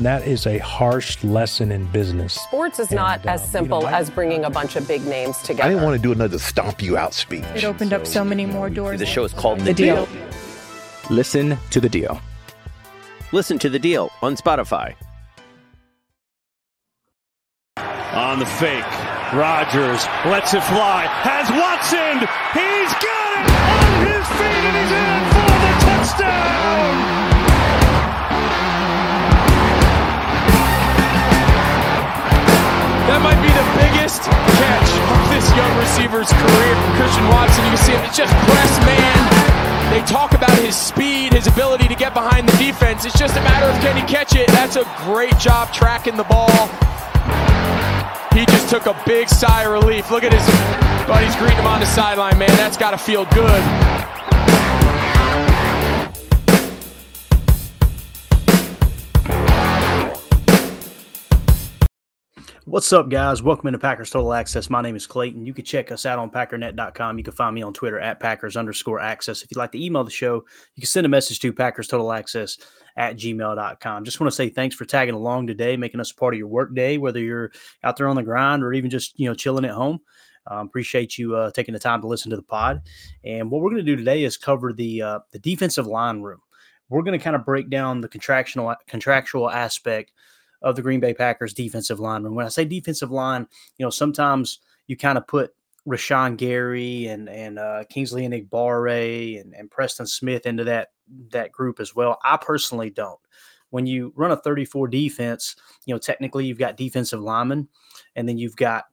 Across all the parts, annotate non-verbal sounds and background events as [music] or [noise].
That is a harsh lesson in business. Sports is not And, as uh, simple you know, I- as bringing a bunch of big names together. I didn't want to do another stomp you out speech. It opened up so many more doors. The show is called The, The Deal. Listen to The Deal. Listen to The Deal on Spotify. On the fake. Rodgers lets it fly. Has Watson. He's got it on his feet and he's in for the touchdown. That might be the biggest catch of this young receiver's career. Christian Watson, you can see him, it's just press man. They talk about his speed, his ability to get behind the defense. It's just a matter of can he catch it. That's a great job tracking the ball. He just took a big sigh of relief. Look at his buddies greeting him on the sideline, man. That's got to feel good. What's up, guys? Welcome into Packers Total Access. My name is Clayton. You can check us out on packernet.com. You can find me on Twitter at Packers underscore access. If you'd like to email the show, you can send a message to Packers Total Access at gmail.com. Just want to say thanks for tagging along today, making us part of your work day, whether you're out there on the grind or even just, you know, chilling at home. Um, appreciate you uh, taking the time to listen to the pod. And what we're going to do today is cover the uh, the defensive line room. We're going to kind of break down the contractual contractual aspect of the Green Bay Packers defensive line. And when I say defensive line, you know, sometimes you kind of put Rashan Gary and and uh, Kingsley Enagbare and, and Preston Smith into that that group as well. I personally don't. When you run a 34 defense, you know, technically you've got defensive linemen and then you've got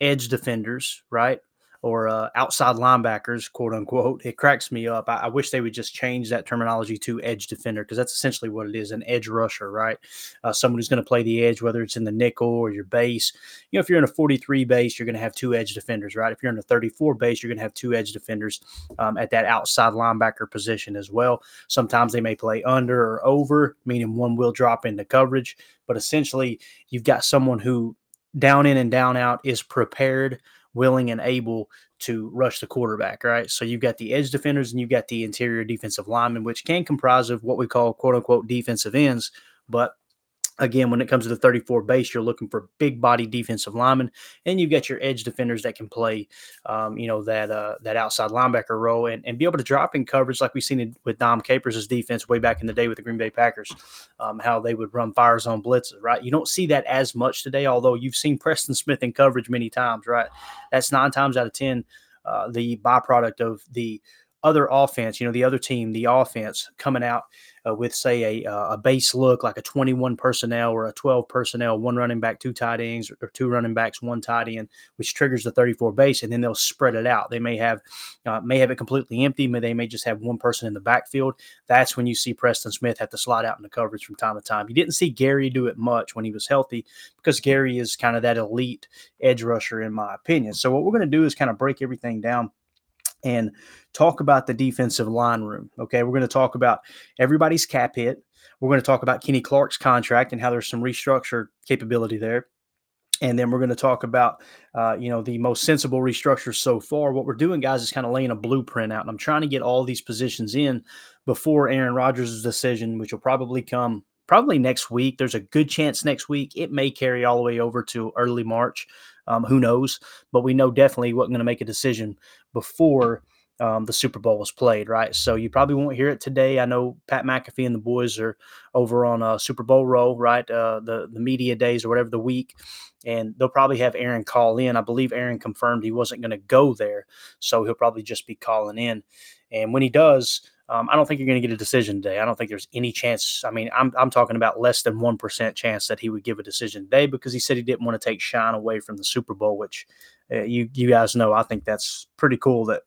edge defenders, right? Or uh, outside linebackers, quote unquote. It cracks me up. I, I wish they would just change that terminology to edge defender because that's essentially what it is an edge rusher, right? Uh, someone who's going to play the edge, whether it's in the nickel or your base. You know, if you're in a 43 base, you're going to have two edge defenders, right? If you're in a 34 base, you're going to have two edge defenders um, at that outside linebacker position as well. Sometimes they may play under or over, meaning one will drop into coverage. But essentially, you've got someone who down in and down out is prepared, willing, and able to rush the quarterback, right? So you've got the edge defenders and you've got the interior defensive linemen, which can comprise of what we call quote unquote defensive ends. But again, when it comes to the 34 base, you're looking for big body defensive linemen, and you've got your edge defenders that can play, um, you know, that uh, that outside linebacker role and, and be able to drop in coverage like we've seen it with Dom Capers' defense way back in the day with the Green Bay Packers, um, how they would run fire zone blitzes, right? You don't see that as much today, although you've seen Preston Smith in coverage many times, right? That's nine times out of 10 uh, the byproduct of the other offense, you know, the other team, the offense coming out uh, with, say, a, uh, a base look like a 21 personnel or a 12 personnel, one running back, two tight ends, or two running backs, one tight end, which triggers the 34 base, and then they'll spread it out. They may have uh, may have it completely empty, but they may just have one person in the backfield. That's when you see Preston Smith have to slide out in the coverage from time to time. You didn't see Gary do it much when he was healthy because Gary is kind of that elite edge rusher, in my opinion. So what we're going to do is kind of break everything down and talk about the defensive line room. Okay, we're going to talk about everybody's cap hit. We're going to talk about Kenny Clark's contract and how there's some restructure capability there. And then we're going to talk about, uh, you know, the most sensible restructure so far. What we're doing, guys, is kind of laying a blueprint out. And I'm trying to get all these positions in before Aaron Rodgers' decision, which will probably come probably next week. There's a good chance next week. It may carry all the way over to early March. Um, who knows? But we know definitely wasn't going to make a decision before um, the Super Bowl was played, right? So you probably won't hear it today. I know Pat McAfee and the boys are over on a Super Bowl row, right? Uh, the the media days or whatever the week, and they'll probably have Aaron call in. I believe Aaron confirmed he wasn't going to go there, so he'll probably just be calling in. And when he does, um, I don't think you're going to get a decision today. I don't think there's any chance. I mean, I'm, I'm talking about less than 1% chance that he would give a decision today because he said he didn't want to take shine away from the Super Bowl, which uh, you, you guys know, I think that's pretty cool that,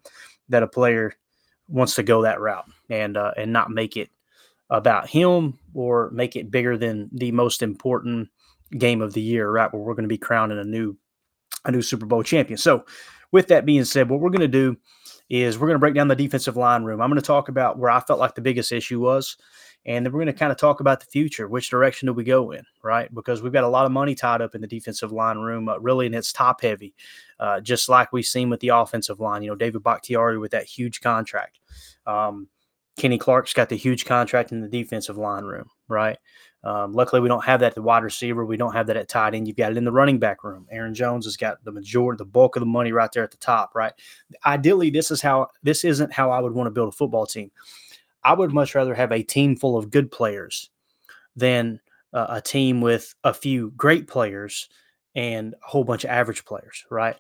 that a player wants to go that route and, uh, and not make it about him or make it bigger than the most important game of the year, right? Where we're going to be crowning a new, a new Super Bowl champion. So with that being said, what we're going to do is we're going to break down the defensive line room. I'm going to talk about where I felt like the biggest issue was, and then we're going to kind of talk about the future. Which direction do we go in, right? Because we've got a lot of money tied up in the defensive line room, uh, really, and it's top heavy, uh, just like we've seen with the offensive line. You know, David Bakhtiari with that huge contract. Um, Kenny Clark's got the huge contract in the defensive line room, right? Um, luckily, we don't have that at the wide receiver. We don't have that at tight end. You've got it in the running back room. Aaron Jones has got the majority, the bulk of the money right there at the top, right? Ideally, this is how this isn't how I would want to build a football team. I would much rather have a team full of good players than uh, a team with a few great players and a whole bunch of average players, right?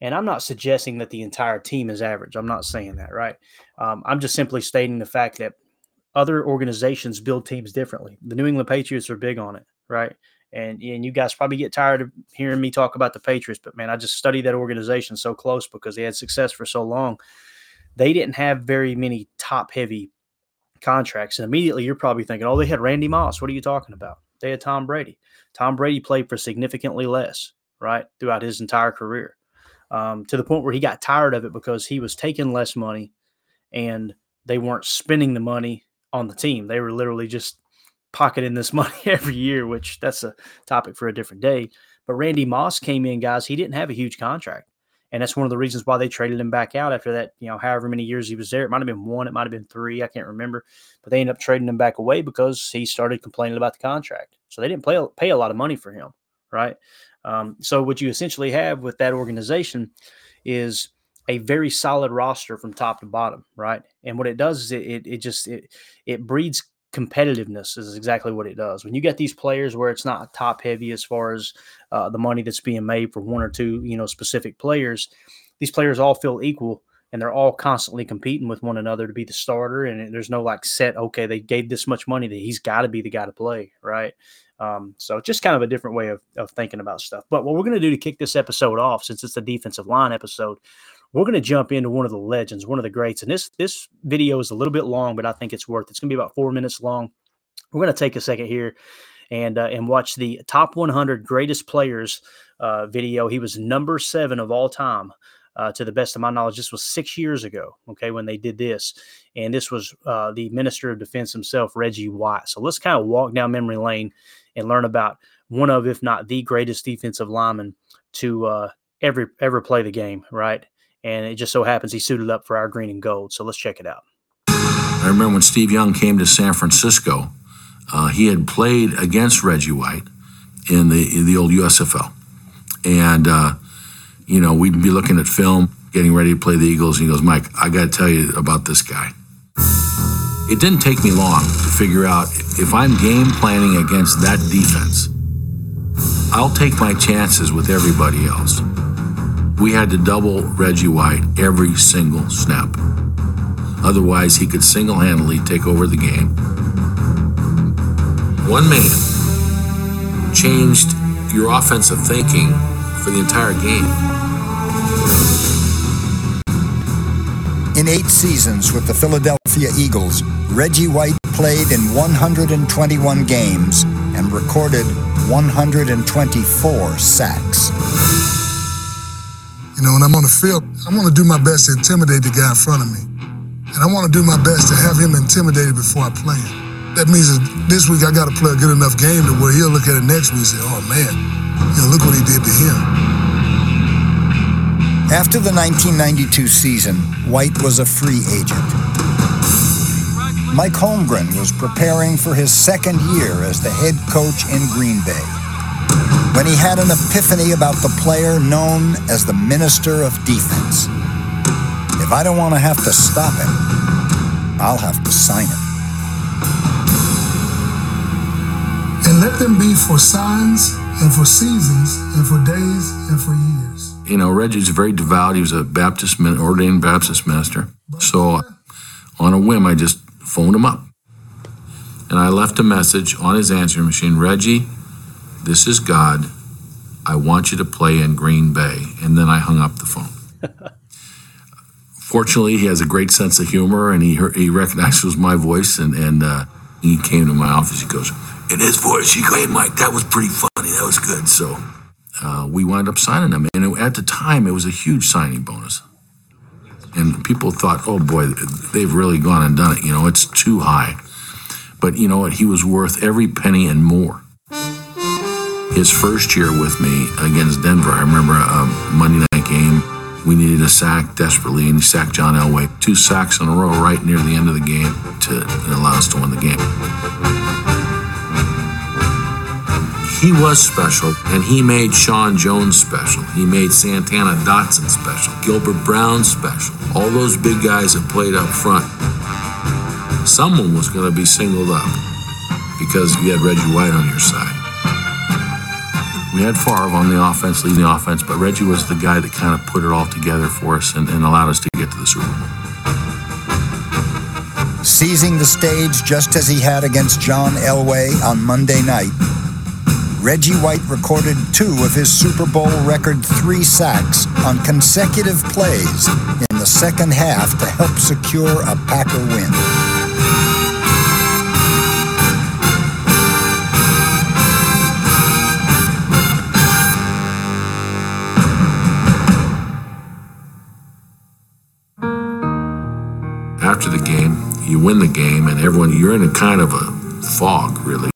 And I'm not suggesting that the entire team is average. I'm not saying that, right? Um, I'm just simply stating the fact that other organizations build teams differently. The New England Patriots are big on it, right? And and you guys probably get tired of hearing me talk about the Patriots, but man, I just studied that organization so close because they had success for so long. They didn't have very many top heavy contracts. And immediately you're probably thinking, oh, they had Randy Moss. What are you talking about? They had Tom Brady. Tom Brady played for significantly less, right, throughout his entire career, um, to the point where he got tired of it because he was taking less money and they weren't spending the money on the team. They were literally just pocketing this [laughs] money every year, which that's a topic for a different day. But Randy Moss came in, guys. He didn't have a huge contract. And that's one of the reasons why they traded him back out after that, you know, however many years he was there. It might have been one, it might have been three, I can't remember. But they ended up trading him back away because he started complaining about the contract. So they didn't pay, pay a lot of money for him, right? Um, so what you essentially have with that organization is a very solid roster from top to bottom, right? And what it does is it it, it just it it breeds competitiveness is exactly what it does. When you get these players where it's not top heavy as far as uh, the money that's being made for one or two, you know, specific players, these players all feel equal and they're all constantly competing with one another to be the starter. And there's no like set, okay, they gave this much money that he's got to be the guy to play, right? Um, so just kind of a different way of, of thinking about stuff. But what we're going to do to kick this episode off, since it's a defensive line episode, we're going to jump into one of the legends, one of the greats. And this this video is a little bit long, but I think it's worth. It's going to be about four minutes long. We're going to take a second here and uh, and watch the top 100 greatest players uh, video. He was number seven of all time. Uh, to the best of my knowledge, this was six years ago, okay, when they did this. And this was uh, the Minister of Defense himself, Reggie White. So let's kind of walk down memory lane and learn about one of, if not the greatest defensive lineman to uh, ever, ever play the game, right? And it just so happens he suited up for our green and gold. So let's check it out. I remember when Steve Young came to San Francisco, uh, he had played against Reggie White in the in the old USFL, and uh, you know we'd be looking at film, getting ready to play the Eagles. And he goes, "Mike, I got to tell you about this guy." It didn't take me long to figure out if I'm game planning against that defense, I'll take my chances with everybody else we had to double Reggie White every single snap. Otherwise, he could single handedly take over the game. One man changed your offensive thinking for the entire game. In eight seasons with the Philadelphia Eagles, Reggie White played in 121 games and recorded 124 sacks. You know, when I'm on the field, I want to do my best to intimidate the guy in front of me. And I want to do my best to have him intimidated before I play him. That means that this week I got to play a good enough game to where he'll look at it next week and say, oh man, you know, look what he did to him. After the 1992 season, White was a free agent. Mike Holmgren was preparing for his second year as the head coach in Green Bay when he had an epiphany about the player known as the Minister of Defense. if I don't want to have to stop him, I'll have to sign him. And let them be for signs and for seasons and for days and for years. You know, Reggie's very devout. He was a Baptist, ordained Baptist minister. So uh, on a whim, I just phoned him up. And I left a message on his answering machine Reggie, this is God. I want you to play in Green Bay. And then I hung up the phone. Fortunately, he has a great sense of humor and he, heard, he recognized it was my voice. And, and uh, he came to my office. He goes, in his voice, he goes, hey, Mike, that was pretty funny. That was good. So uh, we wound up signing him. And it, at the time, it was a huge signing bonus. And people thought, oh boy, they've really gone and done it. You know, it's too high. But you know what? He was worth every penny and more. His first year with me against Denver, I remember a Monday night game. We needed a sack desperately, and he sacked John Elway. Two sacks in a row right near the end of the game to allow us to win the game. He was special, and he made Sean Jones special. He made Santana Dotson special, Gilbert Brown special. All those big guys that played up front. Someone was going to be singled up because you had Reggie White on your side. We had Favre on the offense, leading the offense, but Reggie was the guy that kind of put it all together for us and, and allowed us to get to the Super Bowl. Seizing the stage just as he had against John Elway on Monday night, Reggie White recorded two of his Super Bowl record three sacks on consecutive plays in the second half to help secure a Packer win. Win the game, and everyone, you're in a kind of a fog, really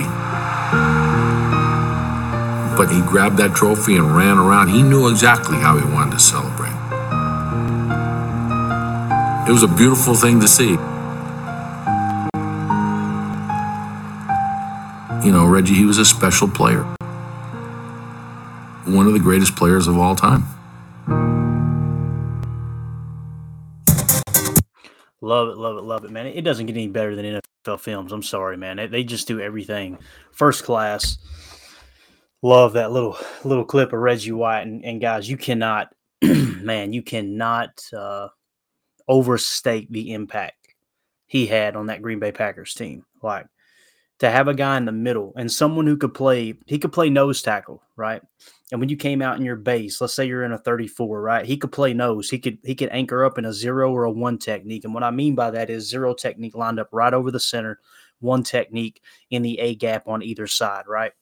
but he grabbed that trophy and ran around. He knew exactly how he wanted to celebrate. It was a beautiful thing to see. You know, Reggie, he was a special player. One of the greatest players of all time. Love it, man. It doesn't get any better than NFL films. I'm sorry, man. They just do everything first class love that little little clip of Reggie White and, and guys, you cannot, [clears throat] man, you cannot uh, overstate the impact he had on that Green Bay Packers team. Like to have a guy in the middle and someone who could play, he could play nose tackle, right? And when you came out in your base, let's say you're in a 34, right? He could play nose. He could he could anchor up in a zero or a one technique. And what I mean by that is zero technique lined up right over the center, one technique in the A gap on either side, right?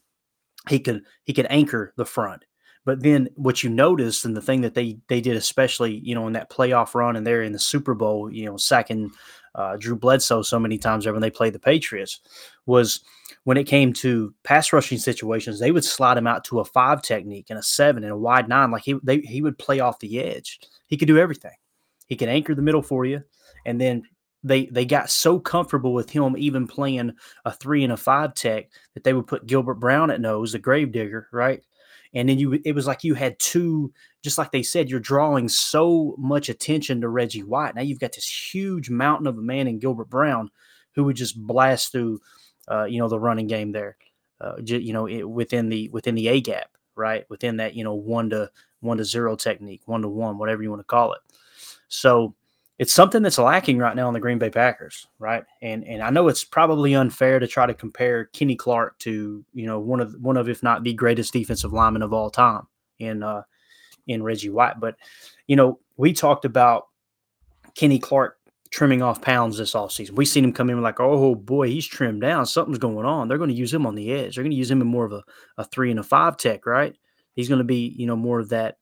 he could he could anchor the front. But then what you noticed and the thing that they they did especially you know in that playoff run and there in the Super Bowl you know sacking uh, Drew Bledsoe so many times when they played the Patriots was when it came to pass rushing situations they would slide him out to a five technique and a seven and a wide nine like he they, he would play off the edge. He could do everything. He could anchor the middle for you and then they they got so comfortable with him even playing a three and a five tech that they would put Gilbert Brown at nose, the gravedigger, right? And then you it was like you had two, just like they said, you're drawing so much attention to Reggie White. Now you've got this huge mountain of a man in Gilbert Brown who would just blast through, uh, you know, the running game there, uh, you know, it, within the within the A gap, right? Within that, you know, one to one to zero technique, one to one, whatever you want to call it. So it's something that's lacking right now on the Green Bay Packers, right? And and I know it's probably unfair to try to compare Kenny Clark to you know one of one of if not the greatest defensive lineman of all time in uh, in Reggie White, but you know we talked about Kenny Clark trimming off pounds this offseason. We seen him come in like, oh boy, he's trimmed down. Something's going on. They're going to use him on the edge. They're going to use him in more of a, a three and a five tech, right? He's going to be, you know, more of that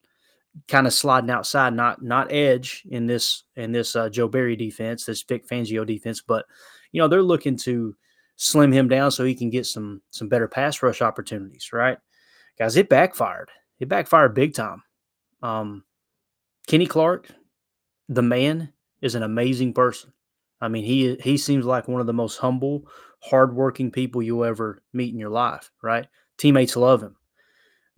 kind of sliding outside, not not edge in this in this uh, Joe Barry defense, this Vic Fangio defense, but you know they're looking to slim him down so he can get some some better pass rush opportunities, right? Guys, it backfired. It backfired big time. Um, Kenny Clark, the man, is an amazing person. I mean, he he seems like one of the most humble, hardworking people you'll ever meet in your life, right? Teammates love him.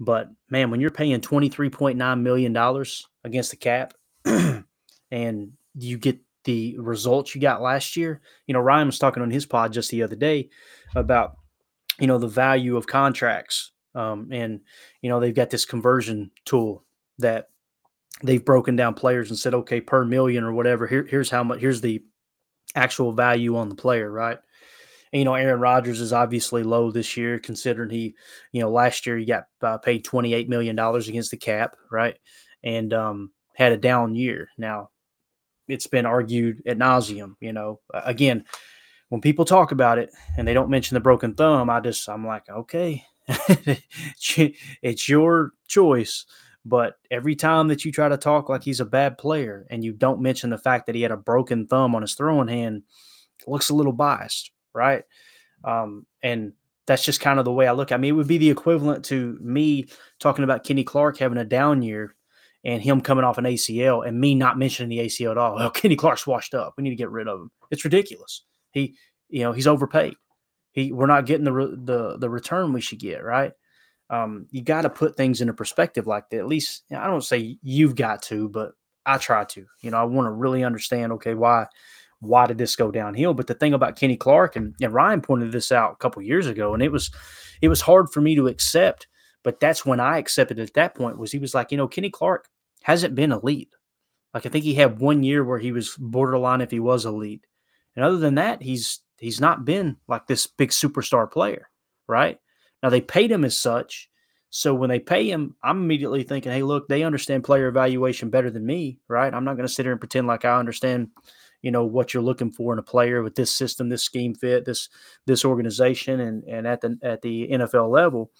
But man, when you're paying $23.9 million against the cap [clears throat] and you get the results you got last year. You know, Ryan was talking on his pod just the other day about you know the value of contracts, um, and you know they've got this conversion tool that they've broken down players and said, okay, per million or whatever, here, here's how much, here's the actual value on the player, right? And, you know, Aaron Rodgers is obviously low this year, considering he, you know, last year he got uh, paid twenty eight million dollars against the cap, right? And um, had a down year. Now, it's been argued at nauseum. You know, again, when people talk about it and they don't mention the broken thumb, I just I'm like, okay, [laughs] it's your choice. But every time that you try to talk like he's a bad player and you don't mention the fact that he had a broken thumb on his throwing hand, looks a little biased, right? Um, and that's just kind of the way I look. I mean, it would be the equivalent to me talking about Kenny Clark having a down year and him coming off an ACL and me not mentioning the ACL at all. Well, [laughs] Kenny Clark's washed up. We need to get rid of him. It's ridiculous. He, you know, he's overpaid. He, we're not getting the the the return we should get, right? Um, you got to put things into perspective like that. At least you know, I don't say you've got to, but I try to. You know, I want to really understand. Okay, why why did this go downhill? But the thing about Kenny Clark and, and Ryan pointed this out a couple years ago, and it was it was hard for me to accept. But that's when I accepted at that point was he was like, you know, Kenny Clark hasn't been elite. Like I think he had one year where he was borderline if he was elite. And other than that, he's he's not been like this big superstar player, right? Now they paid him as such. So when they pay him, I'm immediately thinking, hey, look, they understand player evaluation better than me, right? I'm not going to sit here and pretend like I understand, you know, what you're looking for in a player with this system, this scheme fit, this this organization, and and at the at the NFL level,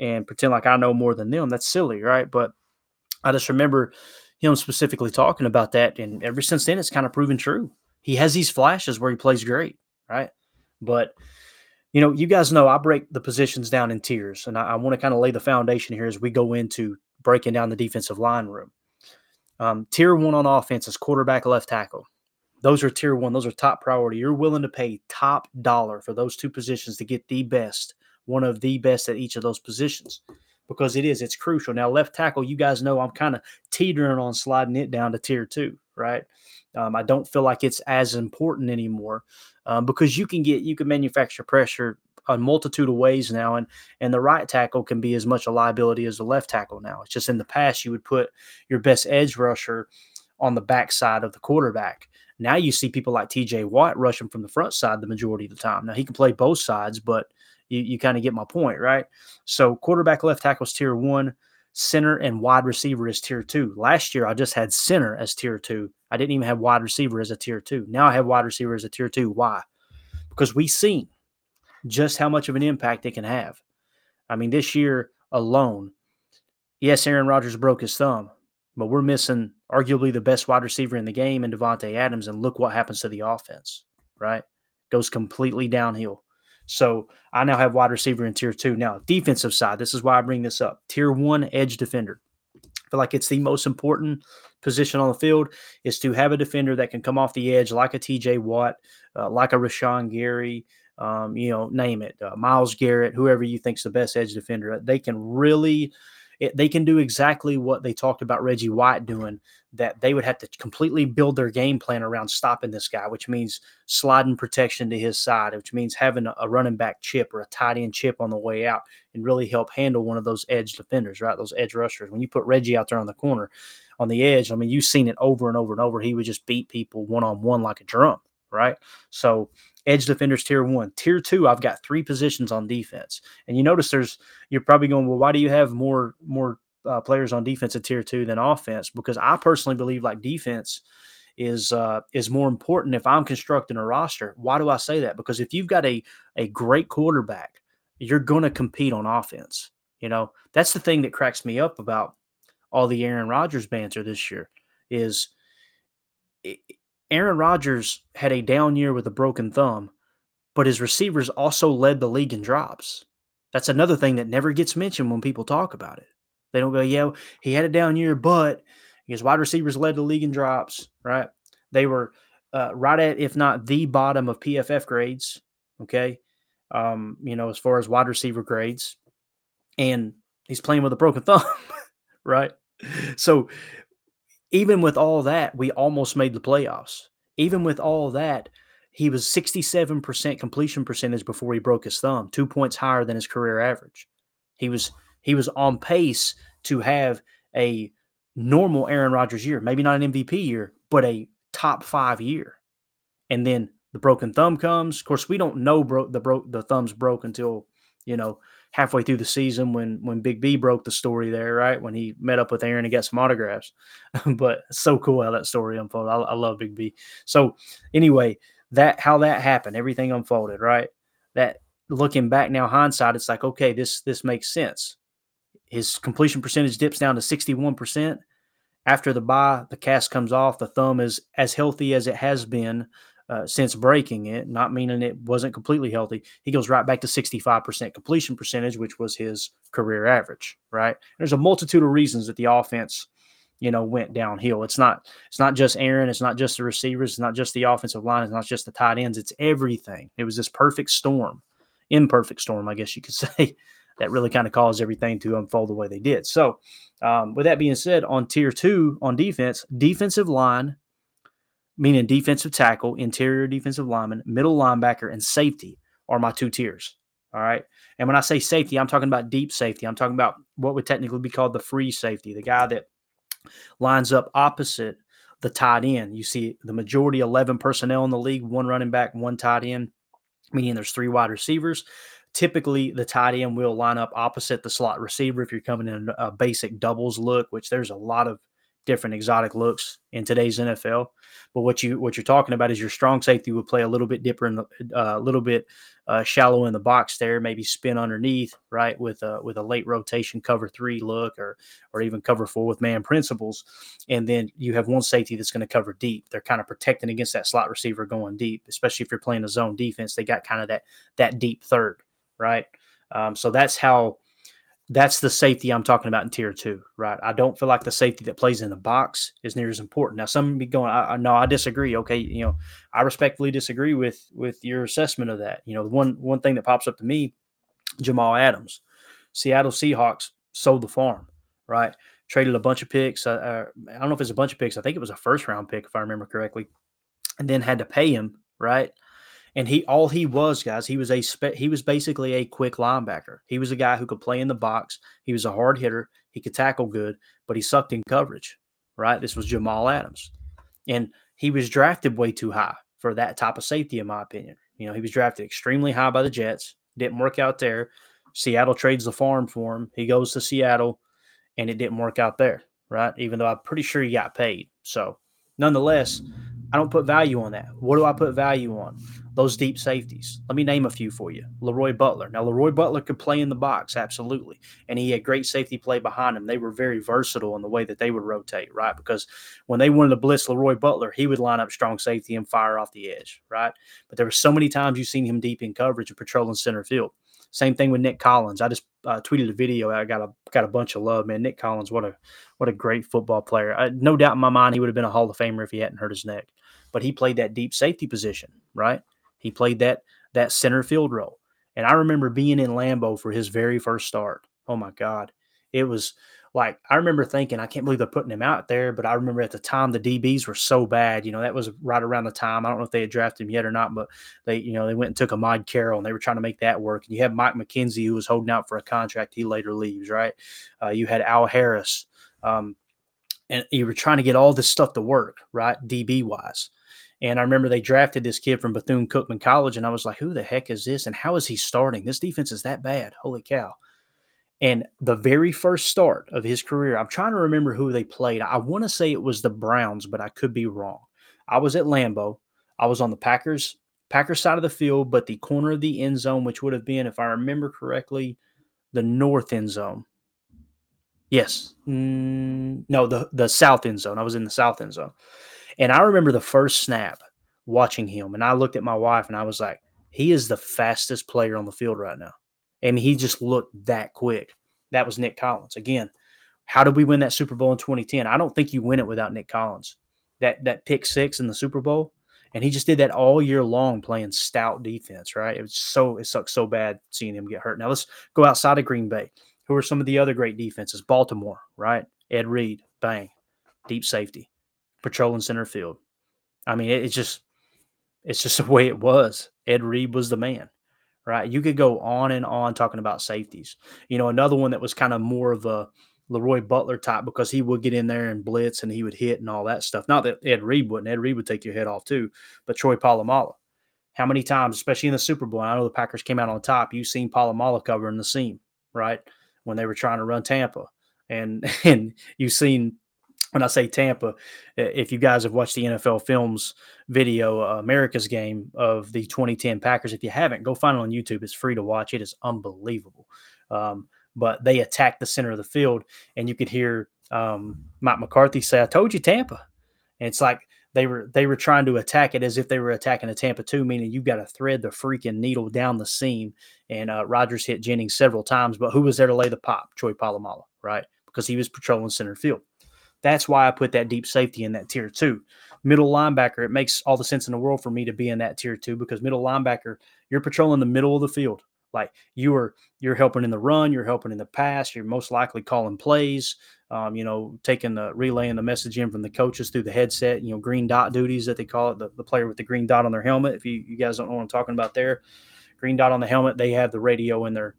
and pretend like I know more than them. That's silly, right? But I just remember him specifically talking about that, and ever since then, it's kind of proven true. He has these flashes where he plays great, right? But you know, you guys know I break the positions down in tiers, and I, I want to kind of lay the foundation here as we go into breaking down the defensive line room. Um, tier one on offense is quarterback, left tackle. Those are tier one. Those are top priority. You're willing to pay top dollar for those two positions to get the best, one of the best at each of those positions, because it is. It's crucial. Now, left tackle, you guys know I'm kind of teetering on sliding it down to tier two, right? Um, I don't feel like it's as important anymore um, because you can get you can manufacture pressure a multitude of ways now, and and the right tackle can be as much a liability as the left tackle now. It's just in the past you would put your best edge rusher on the backside of the quarterback. Now you see people like T.J. Watt rushing from the front side the majority of the time. Now he can play both sides, but you, you kind of get my point, right? So quarterback left tackle is tier one center and wide receiver is tier two. Last year, I just had center as tier two. I didn't even have wide receiver as a tier two. Now I have wide receiver as a tier two. Why? Because we've seen just how much of an impact it can have. I mean, this year alone, yes, Aaron Rodgers broke his thumb, but we're missing arguably the best wide receiver in the game in Davante Adams, and look what happens to the offense, right? Goes completely downhill. So I now have wide receiver in tier two. Now, defensive side, this is why I bring this up. Tier one edge defender. Like it's the most important position on the field is to have a defender that can come off the edge like a TJ Watt, uh, like a Rashan Gary, um, you know, name it, uh, Myles Garrett, whoever you think's the best edge defender. They can really it, they can do exactly what they talked about Reggie White doing. That they would have to completely build their game plan around stopping this guy, which means sliding protection to his side, which means having a, running back chip or a tight end chip on the way out, and really help handle one of those edge defenders, right? Those edge rushers. When you put Reggie out there on the corner, on the edge, I mean, you've seen it over and over and over. He would just beat people one on one like a drum, right? So edge defenders tier one. Tier two, I've got three positions on defense. And you notice there's you're probably going, well, why do you have more more uh, players on defense at tier two than offense? Because I personally believe like defense is uh, is more important if I'm constructing a roster. Why do I say that? Because if you've got a a great quarterback, you're going to compete on offense. You know, that's the thing that cracks me up about all the Aaron Rodgers banter this year is Aaron Rodgers had a down year with a broken thumb, but his receivers also led the league in drops. That's another thing that never gets mentioned when people talk about it. They don't go, yeah, he had a down year, but his wide receivers led the league in drops, right? They were uh, right at, if not the bottom of PFF grades, okay? Um, you know, as far as wide receiver grades. And he's playing with a broken [laughs] thumb, right? So even with all that, we almost made the playoffs. Even with all that, he was 67% completion percentage before he broke his thumb, two points higher than his career average. He was he was on pace to have a normal Aaron Rodgers year, maybe not an MVP year, but a top five year. And then the broken thumb comes. Of course, we don't know bro- the broke the thumb's broke until you know halfway through the season when when Big B broke the story there, right? When he met up with Aaron and got some autographs. [laughs] but so cool how that story unfolded. I, I love Big B. So anyway, that how that happened, everything unfolded, right? That looking back now, hindsight, it's like okay, this this makes sense. His completion percentage dips down to sixty one percent. After the bye, the cast comes off. The thumb is as healthy as it has been uh, since breaking it, not meaning it wasn't completely healthy. He goes right back to 65% completion percentage, which was his career average, right? There's a multitude of reasons that the offense, you know, went downhill. It's not it's not just Aaron, it's not just the receivers, it's not just the offensive line, it's not just the tight ends, it's everything. It was this perfect storm, imperfect storm, I guess you could [laughs] say, that really kind of caused everything to unfold the way they did. So, um, with that being said, on tier two on defense, defensive line meaning defensive tackle, interior defensive lineman, middle linebacker, and safety are my two tiers. All right. And when I say safety, I'm talking about deep safety. I'm talking about what would technically be called the free safety, the guy that lines up opposite the tight end. You see the majority 11 personnel in the league, one running back, one tight end, meaning there's three wide receivers. Typically, the tight end will line up opposite the slot receiver if you're coming in a basic doubles look, which there's a lot of different exotic looks in today's NFL. But what you what you're talking about is your strong safety would play a little bit deeper in the a uh, little bit uh, shallow in the box there, maybe spin underneath, right, with a with a late rotation cover three look or or even cover four with man principles, and then you have one safety that's going to cover deep. They're kind of protecting against that slot receiver going deep, especially if you're playing a zone defense. They got kind of that that deep third, right? Um, so that's how that's the safety I'm talking about in tier two, right? I don't feel like the safety that plays in the box is near as important. Now, some be going, I, I no, I disagree. Okay, you know, I respectfully disagree with with your assessment of that. You know, the one one thing that pops up to me, Jamal Adams, Seattle Seahawks sold the farm, right? Traded a bunch of picks. Uh, uh, I don't know if it's a bunch of picks. I think it was a first round pick, if I remember correctly, and then had to pay him, right? And he all he was, guys, he was a spe- he was basically a quick linebacker. He was a guy who could play in the box. He was a hard hitter. He could tackle good, but he sucked in coverage. Right? This was Jamal Adams. And he was drafted way too high for that type of safety, in my opinion. You know, he was drafted extremely high by the Jets. Didn't work out there. Seattle trades the farm for him. He goes to Seattle, and it didn't work out there, right? Even though I'm pretty sure he got paid. So, nonetheless, I don't put value on that. What do I put value on? Those deep safeties. Let me name a few for you. Leroy Butler. Now, Leroy Butler could play in the box, absolutely. And he had great safety play behind him. They were very versatile in the way that they would rotate, right? Because when they wanted to blitz Leroy Butler, he would line up strong safety and fire off the edge, right? But there were so many times you've seen him deep in coverage and patrolling center field. Same thing with Nick Collins. I just uh, tweeted a video. I got a got a bunch of love, man. Nick Collins, what a what a great football player. I, no doubt in my mind, he would have been a Hall of Famer if he hadn't hurt his neck. But he played that deep safety position, right? He played that that center field role. And I remember being in Lambeau for his very first start. Oh my God. It was like I remember thinking, I can't believe they're putting him out there. But I remember at the time the DBs were so bad. You know, that was right around the time. I don't know if they had drafted him yet or not, but they, you know, they went and took Ahmad Carroll and they were trying to make that work. And you have Mike McKenzie who was holding out for a contract. He later leaves, right? Uh, you had Al Harris. Um, and you were trying to get all this stuff to work, right? DB wise. And I remember they drafted this kid from Bethune Cookman College, and I was like, who the heck is this? And how is he starting? This defense is that bad. Holy cow. And the very first start of his career, I'm trying to remember who they played. I want to say it was the Browns, but I could be wrong. I was at Lambeau. I was on the Packers Packers side of the field, but the corner of the end zone, which would have been, if I remember correctly, the north end zone. Yes. Mm, no, the the south end zone. I was in the south end zone. And I remember the first snap watching him, and I looked at my wife and I was like, he is the fastest player on the field right now. And he just looked that quick. That was Nick Collins. Again, how did we win that Super Bowl in 2010? I don't think you win it without Nick Collins. That that pick six in the Super Bowl. And he just did that all year long playing stout defense, right? It was so it sucked so bad seeing him get hurt. Now let's go outside of Green Bay. Who are some of the other great defenses? Baltimore, right? Ed Reed, bang. deep safety, patrolling center field. I mean, it, it's just it's just [laughs] the way it was. Ed Reed was the man, right? You could go on and on talking about safeties. You know, another one that was kind of more of a Leroy Butler type because he would get in there and blitz and he would hit and all that stuff. Not that Ed Reed wouldn't. Ed Reed would take your head off too, but Troy Polamalu. How many times, especially in the Super Bowl, I know the Packers came out on top. You've seen Polamalu covering the seam, right? When they were trying to run Tampa. And [laughs] and you've seen when I say Tampa, if you guys have watched the NFL Films video, uh, America's game of the 2010 Packers, if you haven't, go find it on YouTube. It's free to watch. It is unbelievable. Um, but they attacked the center of the field, and you could hear um, Mike McCarthy say, "I told you, Tampa." And it's like they were they were trying to attack it as if they were attacking a Tampa two, meaning you've got to thread the freaking needle down the seam. And uh, Rodgers hit Jennings several times, but who was there to lay the pop? Troy Polamalu, right? Because he was patrolling center field. That's why I put that deep safety in that tier two. Middle linebacker, it makes all the sense in the world for me to be in that tier two because middle linebacker, you're patrolling the middle of the field. Like you are, you're helping in the run, you're helping in the pass, you're most likely calling plays. Um, you know, taking the relaying the message in from the coaches through the headset. You know, green dot duties that they call it. The, the player with the green dot on their helmet. If you, you guys don't know what I'm talking about, there, green dot on the helmet. They have the radio in their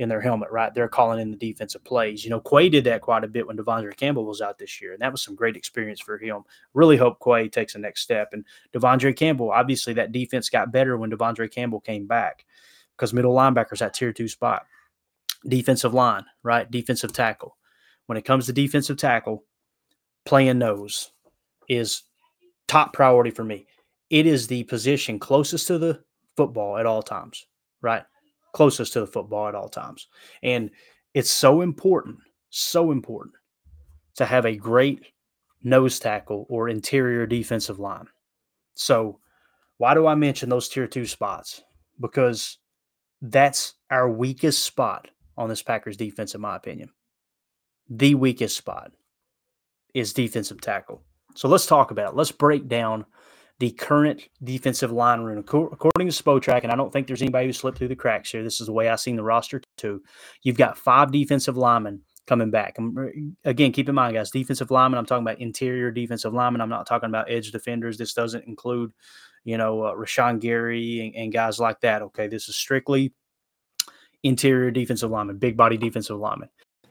in their helmet, right? They're calling in the defensive plays. You know, Quay did that quite a bit when De'Vondre Campbell was out this year, and that was some great experience for him. Really hope Quay takes the next step. And De'Vondre Campbell, obviously, that defense got better when De'Vondre Campbell came back because middle linebackers at tier two spot. Defensive line, right? Defensive tackle. When it comes to defensive tackle, playing nose is top priority for me. It is the position closest to the football at all times, right? Closest to the football at all times. And it's so important, so important to have a great nose tackle or interior defensive line. So, why do I mention those tier two spots? Because that's our weakest spot on this Packers defense, in my opinion. The weakest spot is defensive tackle. So let's talk about it. Let's break down the current defensive line room. According to Spotrac, and I don't think there's anybody who slipped through the cracks here. This is the way I've seen the roster too. You've got five defensive linemen coming back. Again, keep in mind, guys, defensive linemen. I'm talking about interior defensive linemen. I'm not talking about edge defenders. This doesn't include, you know, uh, Rashan Gary and, and guys like that. Okay, this is strictly interior defensive lineman, big body defensive lineman.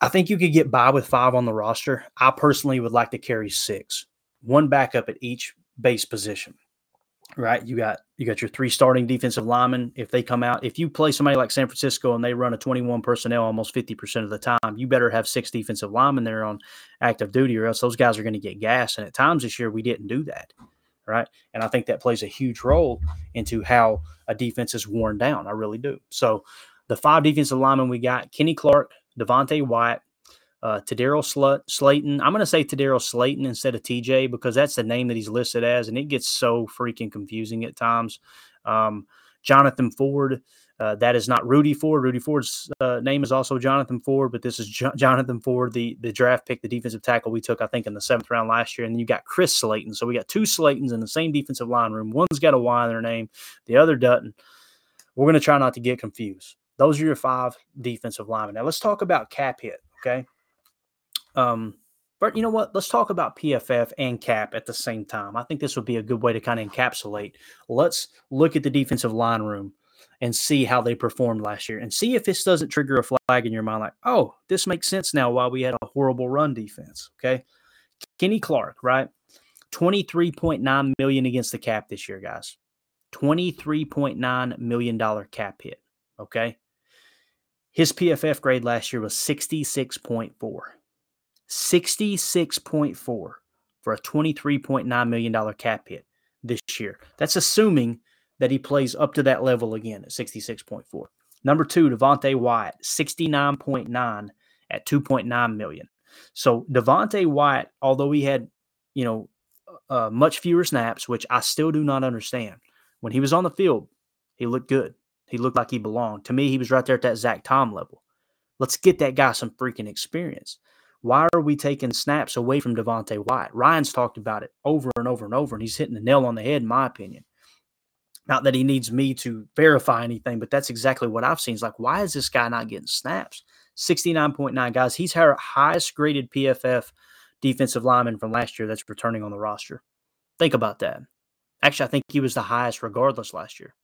I think you could get by with five on the roster. I personally would like to carry six, one backup at each base position. Right, you got you got your three starting defensive linemen. If they come out, if you play somebody like San Francisco and they run a 21 personnel almost 50% of the time, you better have six defensive linemen there on active duty, or else those guys are going to get gas. And at times this year, we didn't do that. Right. And I think that plays a huge role into how a defense is worn down. I really do. So the five defensive linemen we got Kenny Clark, Devonte Wyatt, uh, Tedarrell Sl- Slaton. I'm going to say Tedarrell Slaton instead of TJ because that's the name that he's listed as, and it gets so freaking confusing at times. Um, Jonathan Ford. Uh, that is not Rudy Ford. Rudy Ford's uh, name is also Jonathan Ford, but this is jo- Jonathan Ford, the the draft pick, the defensive tackle we took, I think, in the seventh round last year. And then you got Chris Slayton. So we got two Slaytons in the same defensive line room. One's got a Y in their name, the other doesn't. We're going to try not to get confused. Those are your five defensive linemen. Now let's talk about cap hit. Okay. Um, but you know what? Let's talk about PFF and cap at the same time. I think this would be a good way to kind of encapsulate. Let's look at the defensive line room and see how they performed last year and see if this doesn't trigger a flag in your mind like, oh, this makes sense now why we had a horrible run defense. Okay. Kenny Clark, right? 23.9 million against the cap this year, guys. $23.9 million cap hit. Okay. His PFF grade last year was 66.4. 66.4 for a $23.9 million cap hit this year. That's assuming that he plays up to that level again at 66.4. Number two, Devonte Wyatt, 69.9 at 2.9 million. So Devonte Wyatt, although he had, you know, uh, much fewer snaps, which I still do not understand, when he was on the field, he looked good. He looked like he belonged. To me, he was right there at that Zach Tom level. Let's get that guy some freaking experience. Why are we taking snaps away from Devonte Wyatt? Ryan's talked about it over and over and over, and he's hitting the nail on the head, in my opinion. Not that he needs me to verify anything, but that's exactly what I've seen. It's like, why is this guy not getting snaps? 69.9 guys. He's our highest graded PFF defensive lineman from last year that's returning on the roster. Think about that. Actually, I think he was the highest regardless last year.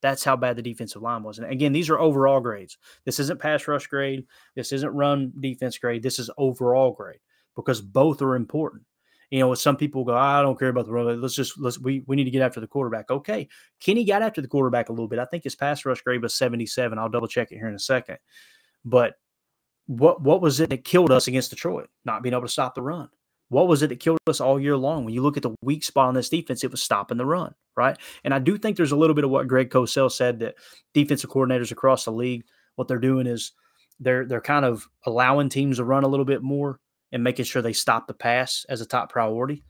That's how bad the defensive line was. And again, these are overall grades. This isn't pass rush grade. This isn't run defense grade. This is overall grade because both are important. You know, some people go, I don't care about the run. Let's just let's we we need to get after the quarterback. Okay. Kenny got after the quarterback a little bit. I think his pass rush grade was 77. I'll double check it here in a second. But what what was it that killed us against Detroit? Not being able to stop the run. What was it that killed us all year long? When you look at the weak spot on this defense, it was stopping the run, right? And I do think there's a little bit of what Greg Cosell said that defensive coordinators across the league, what they're doing is they're they're kind of allowing teams to run a little bit more and making sure they stop the pass as a top priority.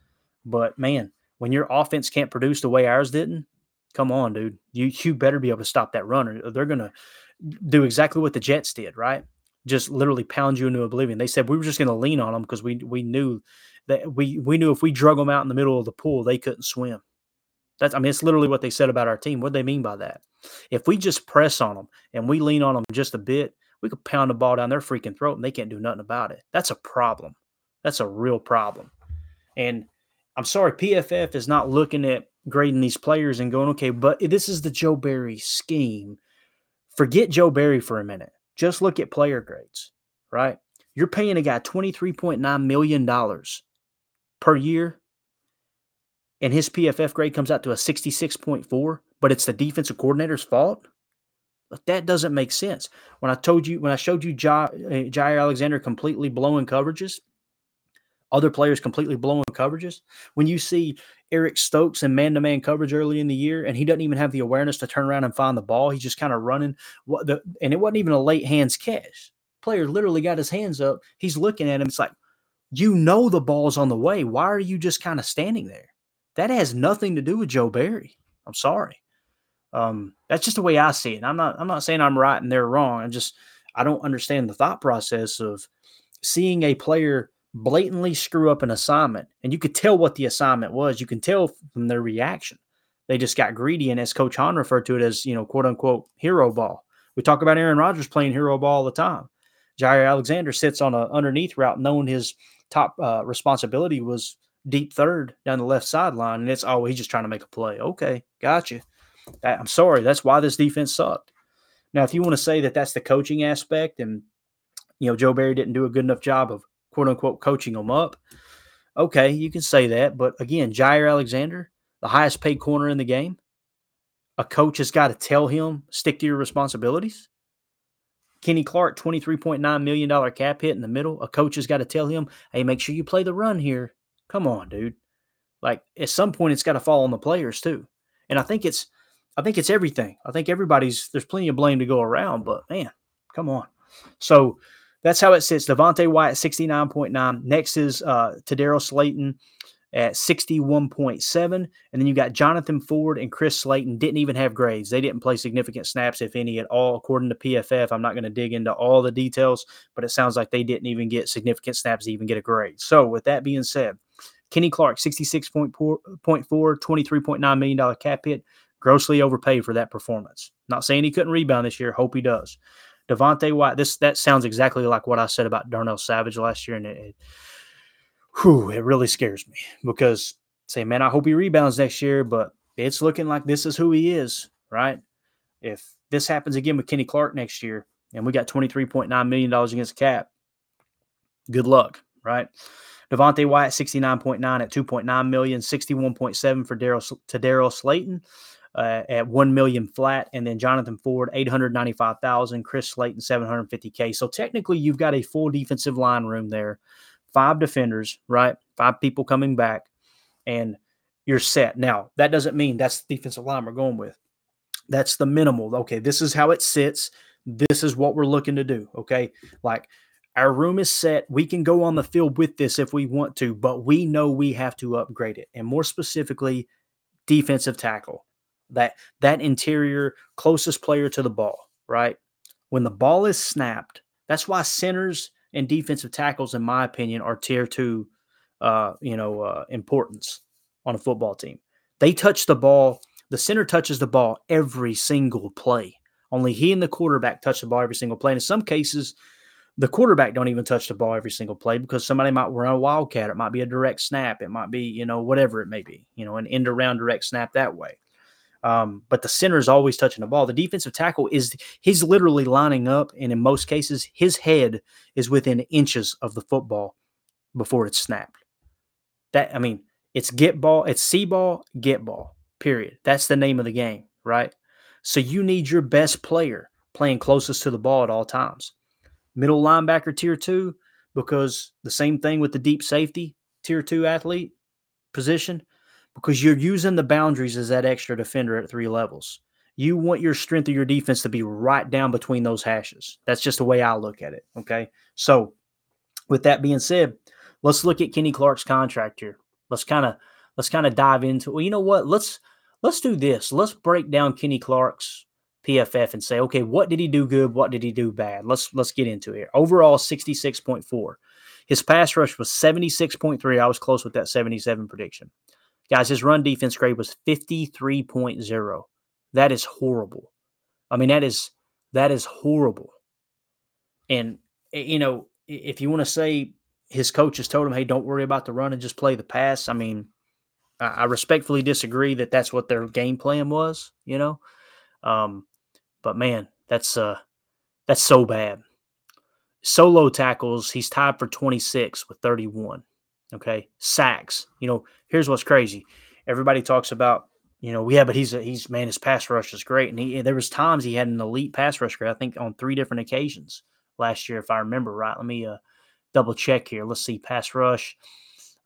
But man, when your offense can't produce the way ours didn't, come on, dude. You you better be able to stop that run or they're gonna do exactly what the Jets did, right? Just literally pound you into oblivion. They said we were just gonna lean on them because we we knew that we we knew if we drug them out in the middle of the pool, they couldn't swim. That's I mean, it's literally what they said about our team. What do they mean by that? If we just press on them and we lean on them just a bit, we could pound the ball down their freaking throat and they can't do nothing about it. That's a problem. That's a real problem. And I'm sorry, PFF is not looking at grading these players and going, okay, but this is the Joe Barry scheme. Forget Joe Barry for a minute. Just look at player grades, right? You're paying a guy $23.9 million per year, and his PFF grade comes out to a 66.4, but it's the defensive coordinator's fault. But that doesn't make sense. When I told you, when I showed you Jaire, uh, Jaire Alexander completely blowing coverages, other players completely blowing coverages. When you see Eric Stokes in man to man coverage early in the year, and he doesn't even have the awareness to turn around and find the ball, he's just kind of running. What the and it wasn't even a late hands catch. Player literally got his hands up. He's looking at him. It's like, you know the ball's on the way. Why are you just kind of standing there? That has nothing to do with Joe Barry. I'm sorry. Um, that's just the way I see it. I'm not I'm not saying I'm right and they're wrong. I just I don't understand the thought process of seeing a player blatantly screw up an assignment, and you could tell what the assignment was. You can tell from their reaction. They just got greedy, and as Coach Hahn referred to it as, you know, quote unquote, hero ball. We talk about Aaron Rodgers playing hero ball all the time. Jaire Alexander sits on an underneath route, knowing his top uh, responsibility was deep third down the left sideline, and it's oh he's just trying to make a play. Okay, gotcha. I'm sorry, that's why this defense sucked. Now, if you want to say that that's the coaching aspect, and you know Joe Barry didn't do a good enough job of quote unquote coaching them up, okay, you can say that. But again, Jaire Alexander, the highest paid corner in the game, a coach has got to tell him stick to your responsibilities. Kenny Clark, $23.9 million cap hit in the middle. A coach has got to tell him, hey, make sure you play the run here. Come on, dude. Like at some point it's got to fall on the players too. And I think it's I think it's everything. I think everybody's there's plenty of blame to go around, but man, come on. So that's how it sits. Devonte Wyatt 69.9. Next is uh Tedarrell Slaton at 61.7. And then you got Jonathan Ford and Chris Slayton didn't even have grades. They didn't play significant snaps, if any, at all, according to PFF. I'm not going to dig into all the details, but it sounds like they didn't even get significant snaps to even get a grade. So, with that being said, Kenny Clark, 66.4, $23.9 million cap hit, grossly overpaid for that performance. Not saying he couldn't rebound this year. Hope he does. Devonte Wyatt, this that sounds exactly like what I said about Darnell Savage last year, and it, it whew, it really scares me because say, man, I hope he rebounds next year, but it's looking like this is who he is, right? If this happens again with Kenny Clark next year, and we got $23.9 million against cap, good luck, right? Devonte Wyatt, 69.9 at 2.9 million, 61.7 for Daryl Tedarrell Slaton uh, at 1 million flat, and then Jonathan Ford, 895,000, Chris Slayton, 750K. So technically, you've got a full defensive line room there five defenders, right? Five people coming back, and you're set. Now, that doesn't mean that's the defensive line we're going with. That's the minimal. Okay, this is how it sits. This is what we're looking to do. Okay, like our room is set. We can go on the field with this if we want to, but we know we have to upgrade it. And more specifically, defensive tackle. That that interior closest player to the ball, right? When the ball is snapped, that's why centers and defensive tackles, in my opinion, are tier two, uh, you know, uh, importance on a football team. They touch the ball. The center touches the ball every single play. Only he and the quarterback touch the ball every single play. And in some cases, the quarterback don't even touch the ball every single play because somebody might run a wildcat. It might be a direct snap. It might be, you know, whatever it may be, you know, an end around direct snap that way. Um, but the center is always touching the ball. The defensive tackle is he's literally lining up, and in most cases, his head is within inches of the football before it's snapped. That I mean, it's get ball, it's see ball, get ball. Period. That's the name of the game, right? So you need your best player playing closest to the ball at all times. Middle linebacker tier two, because the same thing with the deep safety tier two athlete position because you're using the boundaries as that extra defender at three levels. You want your strength of your defense to be right down between those hashes. That's just the way I look at it. Okay. So, with that being said, let's look at Kenny Clark's contract here. Let's kind of let's kind of dive into. Well, you know what? Let's let's do this. Let's break down Kenny Clark's PFF and say, okay, what did he do good? What did he do bad? Let's let's get into it. Overall, sixty six point four. His pass rush was seventy six point three. I was close with that seventy seven prediction. Guys, his run defense grade was 53.0. That is horrible. I mean, that is that is horrible. And eh, you know, if you want to say his coaches told him, "Hey, don't worry about the run and just play the pass," I mean, I, respectfully disagree that that's what their game plan was. You know, um, but man, that's uh, that's so bad. Solo tackles, he's tied for 26 with 31. Okay, sacks. You know, here's what's crazy. Everybody talks about, you know, yeah, but he's a, he's man, his pass rush is great, and he there was times he had an elite pass rush grade. I think on three different occasions last year, if I remember right. Let me uh, double check here. Let's see, pass rush.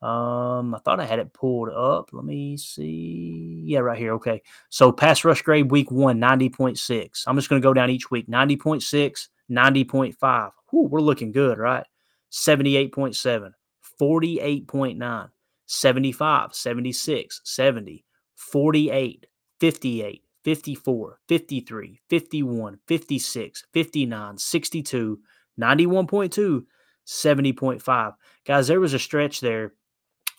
Um, I thought I had it pulled up. Let me see. Yeah, right here. Okay. So pass rush grade week one, 90.6. I'm just going to go down each week 90.6, 90.5. Whew, we're looking good, right? 78.7, 48.9, 75, 76, 70, 48, 58, 54, 53, 51, 56, 59, 62, 91.2, 70.5. Guys, there was a stretch there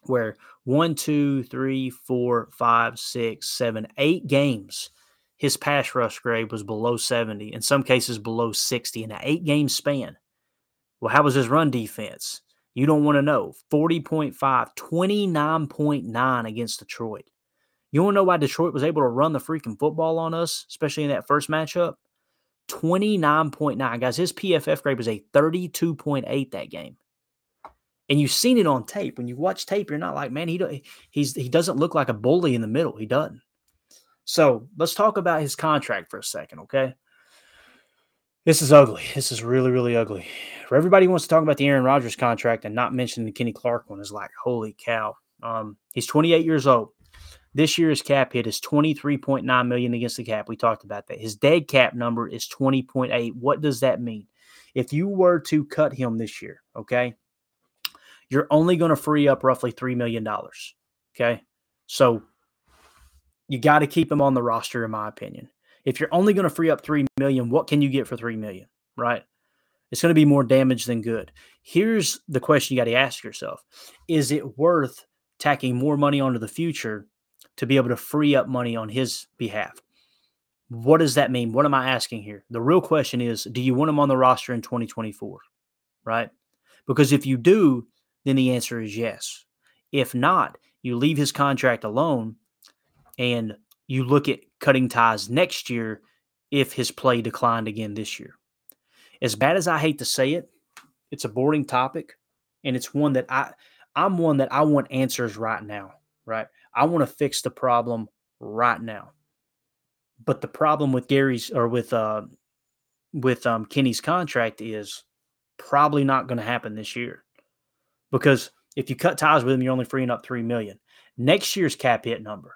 where one, two, three, four, five, six, seven, eight games, his pass rush grade was below 70, in some cases below 60 in an eight game span. Well, how was his run defense? You don't want to know. 40.5, 29.9 against Detroit. You want to know why Detroit was able to run the freaking football on us, especially in that first matchup? 29.9. Guys, his PFF grade was a 32.8 that game. And you've seen it on tape. When you watch tape, you're not like, man, he he's he doesn't look like a bully in the middle. He doesn't. So let's talk about his contract for a second, okay? This is ugly. This is really, really ugly. For everybody wants to talk about the Aaron Rodgers contract and not mention the Kenny Clark one is like, holy cow. Um, he's 28 years old. This year's cap hit is 23.9 million against the cap. We talked about that. His dead cap number is 20.8. What does that mean? If you were to cut him this year, okay, you're only going to free up roughly $3 million. Okay. So you got to keep him on the roster, in my opinion. If you're only going to free up 3 million, what can you get for 3 million? Right. It's going to be more damage than good. Here's the question you got to ask yourself Is it worth tacking more money onto the future to be able to free up money on his behalf. What does that mean? What am I asking here? The real question is do you want him on the roster in 2024? Right? Because if you do, then the answer is yes. If not, you leave his contract alone and you look at cutting ties next year if his play declined again this year. As bad as I hate to say it, it's a boring topic and it's one that I I'm one that I want answers right now, right? I want to fix the problem right now. But the problem with Gary's or with uh with um Kenny's contract is probably not going to happen this year. Because if you cut ties with him, you're only freeing up 3 million. Next year's cap hit number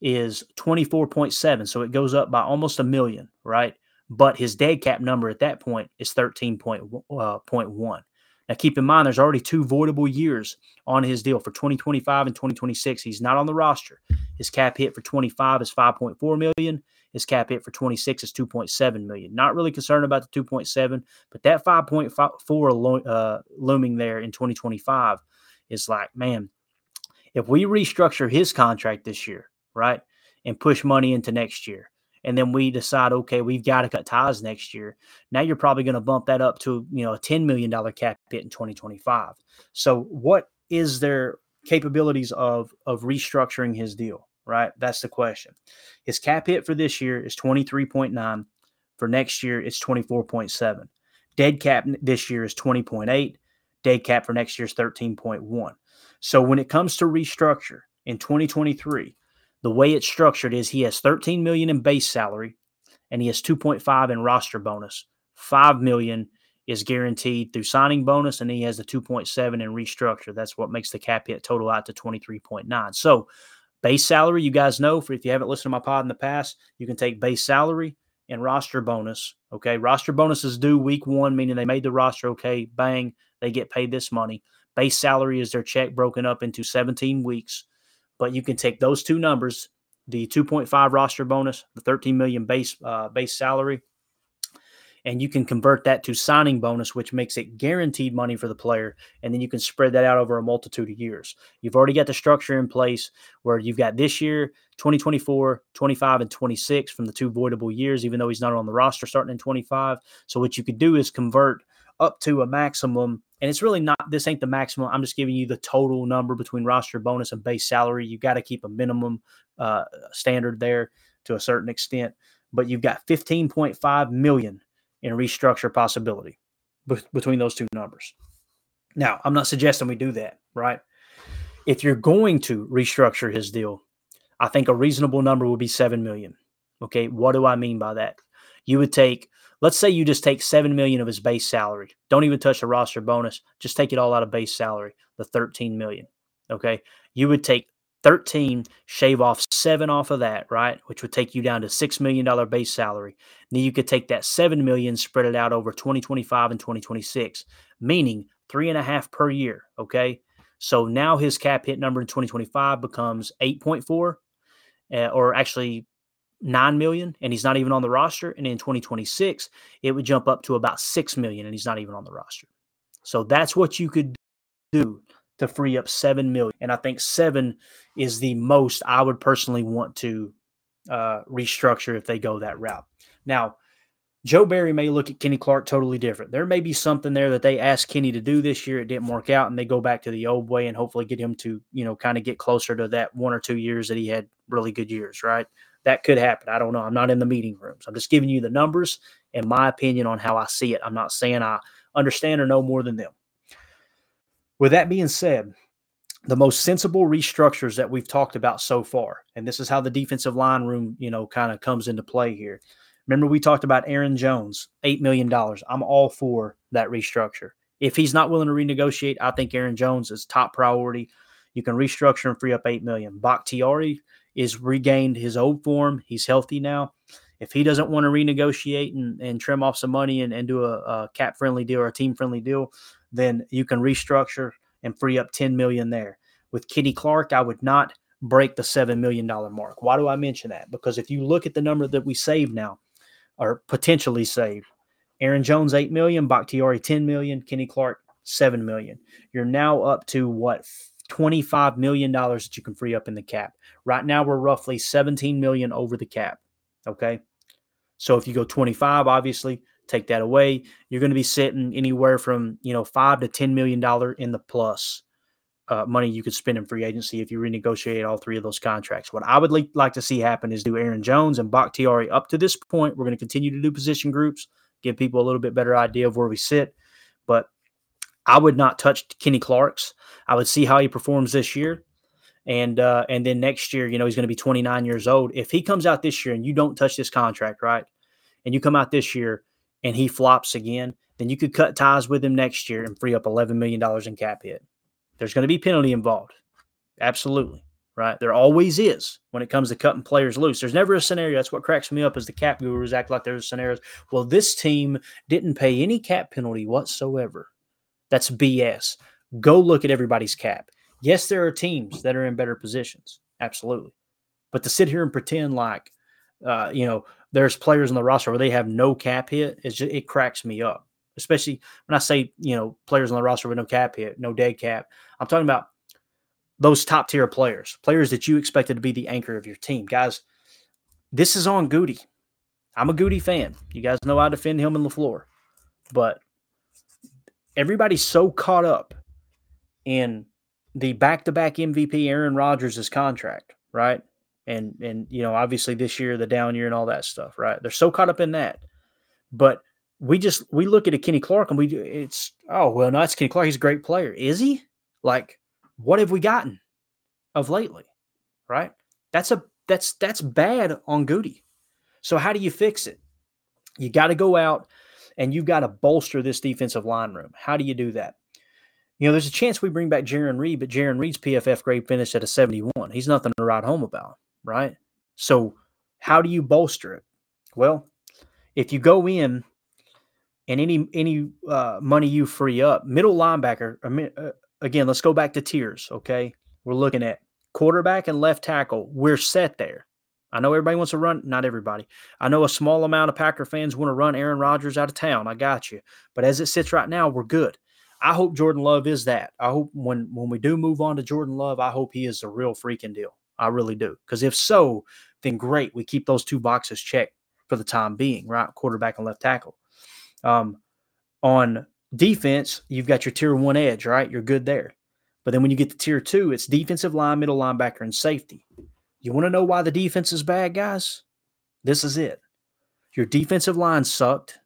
is 24.7, so it goes up by almost a million, right? But his dead cap number at that point is 13.1. Uh, now, keep in mind, there's already two voidable years on his deal for 2025 and 2026. He's not on the roster. His cap hit for 25 is 5.4 million. His cap hit for 26 is 2.7 million. Not really concerned about the 2.7, but that 5.4 uh, looming there in 2025 is like, man, if we restructure his contract this year, right, and push money into next year, and then we decide, okay, we've got to cut ties next year. Now you're probably going to bump that up to you know a ten million dollar cap hit in 2025. So what is their capabilities of of restructuring his deal? Right, that's the question. His cap hit for this year is 23.9. For next year, it's 24.7. Dead cap this year is 20.8. Dead cap for next year is 13.1. So when it comes to restructure in 2023, the way it's structured is he has 13 million in base salary and he has 2.5 in roster bonus. 5 million is guaranteed through signing bonus and he has the 2.7 in restructure. That's what makes the cap hit total out to 23.9. So, base salary, you guys know, for if you haven't listened to my pod in the past, you can take base salary and roster bonus. Okay. Roster bonuses due week one, meaning they made the roster. Okay. Bang. They get paid this money. Base salary is their check broken up into 17 weeks. But you can take those two numbers, the 2.5 roster bonus, the 13 million base uh, base salary, and you can convert that to signing bonus, which makes it guaranteed money for the player. And then you can spread that out over a multitude of years. You've already got the structure in place where you've got this year, 2024, 25, and 26 from the two voidable years, even though he's not on the roster starting in 25. So what you could do is convert up to a maximum. And it's really not, this ain't the maximum. I'm just giving you the total number between roster bonus and base salary. You got to keep a minimum uh, standard there to a certain extent. But you've got 15.5 million in restructure possibility be- between those two numbers. Now, I'm not suggesting we do that, right? If you're going to restructure his deal, I think a reasonable number would be 7 million. Okay, what do I mean by that? You would take Let's say you just take 7 million of his base salary. Don't even touch the roster bonus. Just take it all out of base salary, the 13 million. Okay? You would take 13, shave off 7 off of that, right? Which would take you down to 6 million dollar base salary. Then you could take that 7 million, spread it out over 2025 and 2026, meaning three and a half per year. Okay. So now his cap hit number in 2025 becomes 8.4, uh, or actually 9 million and he's not even on the roster and in 2026 it would jump up to about 6 million and he's not even on the roster So that's what you could do to free up seven million. And I think seven is the most I would personally want to uh, restructure if they go that route. Now, Joe Barry may look at Kenny Clark totally different. There may be something there that they asked Kenny to do this year. It didn't work out, and they go back to the old way and hopefully get him to, you know, kind of get closer to that one or two years that he had really good years, right? That could happen. I don't know. I'm not in the meeting rooms. I'm just giving you the numbers and my opinion on how I see it. I'm not saying I understand or know more than them. With that being said, the most sensible restructures that we've talked about so far, and this is how the defensive line room, you know, kind of comes into play here Remember, we talked about Aaron Jones, $8 million. I'm all for that restructure. If he's not willing to renegotiate, I think Aaron Jones is top priority. You can restructure and free up 8 million. Bakhtiari is regained his old form. He's healthy now. If he doesn't want to renegotiate and, and trim off some money and, and do a, a cap friendly deal or a team friendly deal, then you can restructure and free up 10 million there. With Kenny Clark, I would not break the $7 million mark. Why do I mention that? Because if you look at the number that we saved now, or potentially saved. Aaron Jones, 8 million, Bakhtiari, 10 million, Kenny Clark, 7 million. You're now up to what? $25 million that you can free up in the cap. Right now, we're roughly 17 million over the cap. Okay. So if you go 25, obviously, take that away. You're going to be sitting anywhere from, you know, five to $10 million in the plus uh, money you could spend in free agency if you renegotiate all three of those contracts. What I would li- like to see happen is do Aaron Jones and Bakhtiari up to this point. We're going to continue to do position groups, give people a little bit better idea of where we sit. But I would not touch Kenny Clark's. I would see how he performs this year. And uh, and then next year, you know, he's going to be 29 years old. If he comes out this year and you don't touch this contract, right? And you come out this year and he flops again, then you could cut ties with him next year and free up $11 million in cap hit. There's going to be penalty involved. Absolutely. Right. There always is when it comes to cutting players loose. There's never a scenario. That's what cracks me up is the cap gurus act like there's scenarios. Well, this team didn't pay any cap penalty whatsoever. That's BS. Go look at everybody's cap. Yes, there are teams that are in better positions. Absolutely. But to sit here and pretend like, uh, you know, there's players on the roster where they have no cap hit, just, it cracks me up especially when I say, you know, players on the roster with no cap hit, no dead cap. I'm talking about those top tier players, players that you expected to be the anchor of your team. Guys, this is on Goody. I'm a Goody fan. You guys know I defend him in LaFleur. But everybody's so caught up in the back-to-back MVP Aaron Rodgers' contract, right? And and you know, obviously this year, the down year and all that stuff, right? They're so caught up in that. But we just we look at a Kenny Clark and we do it's oh well no that's Kenny Clark he's a great player is he like what have we gotten of lately right that's a that's that's bad on Goody so how do you fix it you got to go out and you've got to bolster this defensive line room how do you do that you know there's a chance we bring back Jarran Reed but Jarran Reed's PFF grade finished at a 71 he's nothing to write home about right so how do you bolster it well if you go in and any any uh, money you free up, middle linebacker. Uh, again, let's go back to tiers. Okay, we're looking at quarterback and left tackle. We're set there. I know everybody wants to run. Not everybody. I know a small amount of Packer fans want to run Aaron Rodgers out of town. I got you. But as it sits right now, we're good. I hope Jordan Love is that. I hope when when we do move on to Jordan Love, I hope he is a real freaking deal. I really do. Because if so, then great. We keep those two boxes checked for the time being, right? Quarterback and left tackle. Um, on defense, you've got your tier one edge, right? You're good there. But then when you get to tier two, it's defensive line, middle linebacker, and safety. You want to know why the defense is bad, guys? This is it. Your defensive line sucked.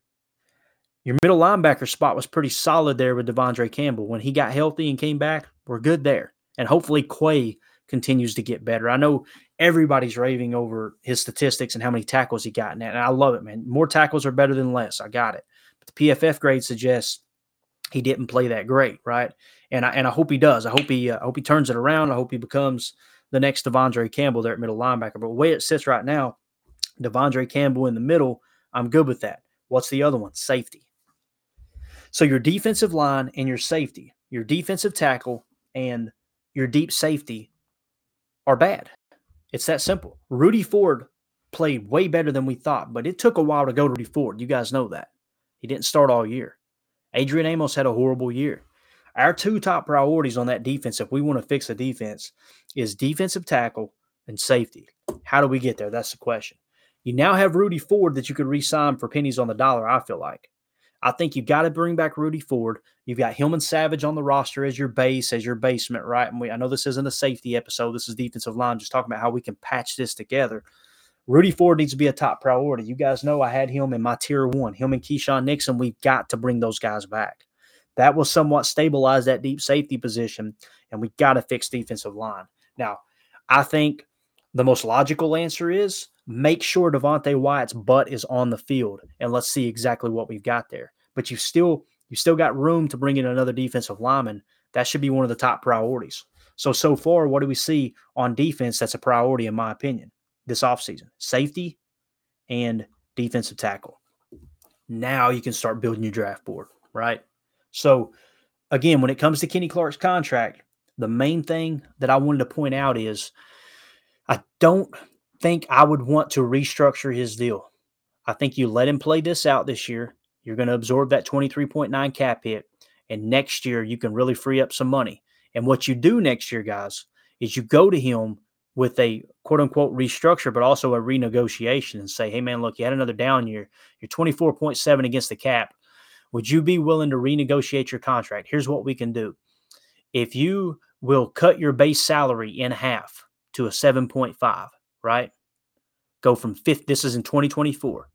Your middle linebacker spot was pretty solid there with De'Vondre Campbell. When he got healthy and came back, we're good there. And hopefully Quay continues to get better. I know everybody's raving over his statistics and how many tackles he got. In that. And I love it, man. More tackles are better than less. I got it. But the PFF grade suggests he didn't play that great, right? And I and I hope he does. I hope he uh, I hope he turns it around. I hope he becomes the next De'Vondre Campbell there at middle linebacker. But the way it sits right now, De'Vondre Campbell in the middle, I'm good with that. What's the other one? Safety. So your defensive line and your safety, your defensive tackle and your deep safety are bad. It's that simple. Rudy Ford played way better than we thought, but it took a while to go to Rudy Ford. You guys know that. He didn't start all year. Adrian Amos had a horrible year. Our two top priorities on that defense, if we want to fix a defense, is defensive tackle and safety. How do we get there? That's the question. You now have Rudy Ford that you could re-sign for pennies on the dollar. I feel like. I think you've got to bring back Rudy Ford. You've got Hillman Savage on the roster as your base, as your basement, right? And we, I know this isn't a safety episode. This is defensive line, just talking about how we can patch this together. Rudy Ford needs to be a top priority. You guys know I had him in my tier one. Him and Keisean Nixon, we've got to bring those guys back. That will somewhat stabilize that deep safety position, and we got to fix defensive line. Now, I think the most logical answer is make sure Devonte Wyatt's butt is on the field, and let's see exactly what we've got there. But you still you still got room to bring in another defensive lineman. That should be one of the top priorities. So so far, what do we see on defense that's a priority in my opinion this offseason? Safety and defensive tackle. Now you can start building your draft board, right? So again, when it comes to Kenny Clark's contract, the main thing that I wanted to point out is I don't think I would want to restructure his deal. I think you let him play this out this year. You're going to absorb that 23.9 cap hit. And next year, you can really free up some money. And what you do next year, guys, is you go to him with a quote unquote restructure, but also a renegotiation and say, hey, man, look, you had another down year. You're 24.7 against the cap. Would you be willing to renegotiate your contract? Here's what we can do. If you will cut your base salary in half to a 7.5, right? Go from fifth, this is in 2024,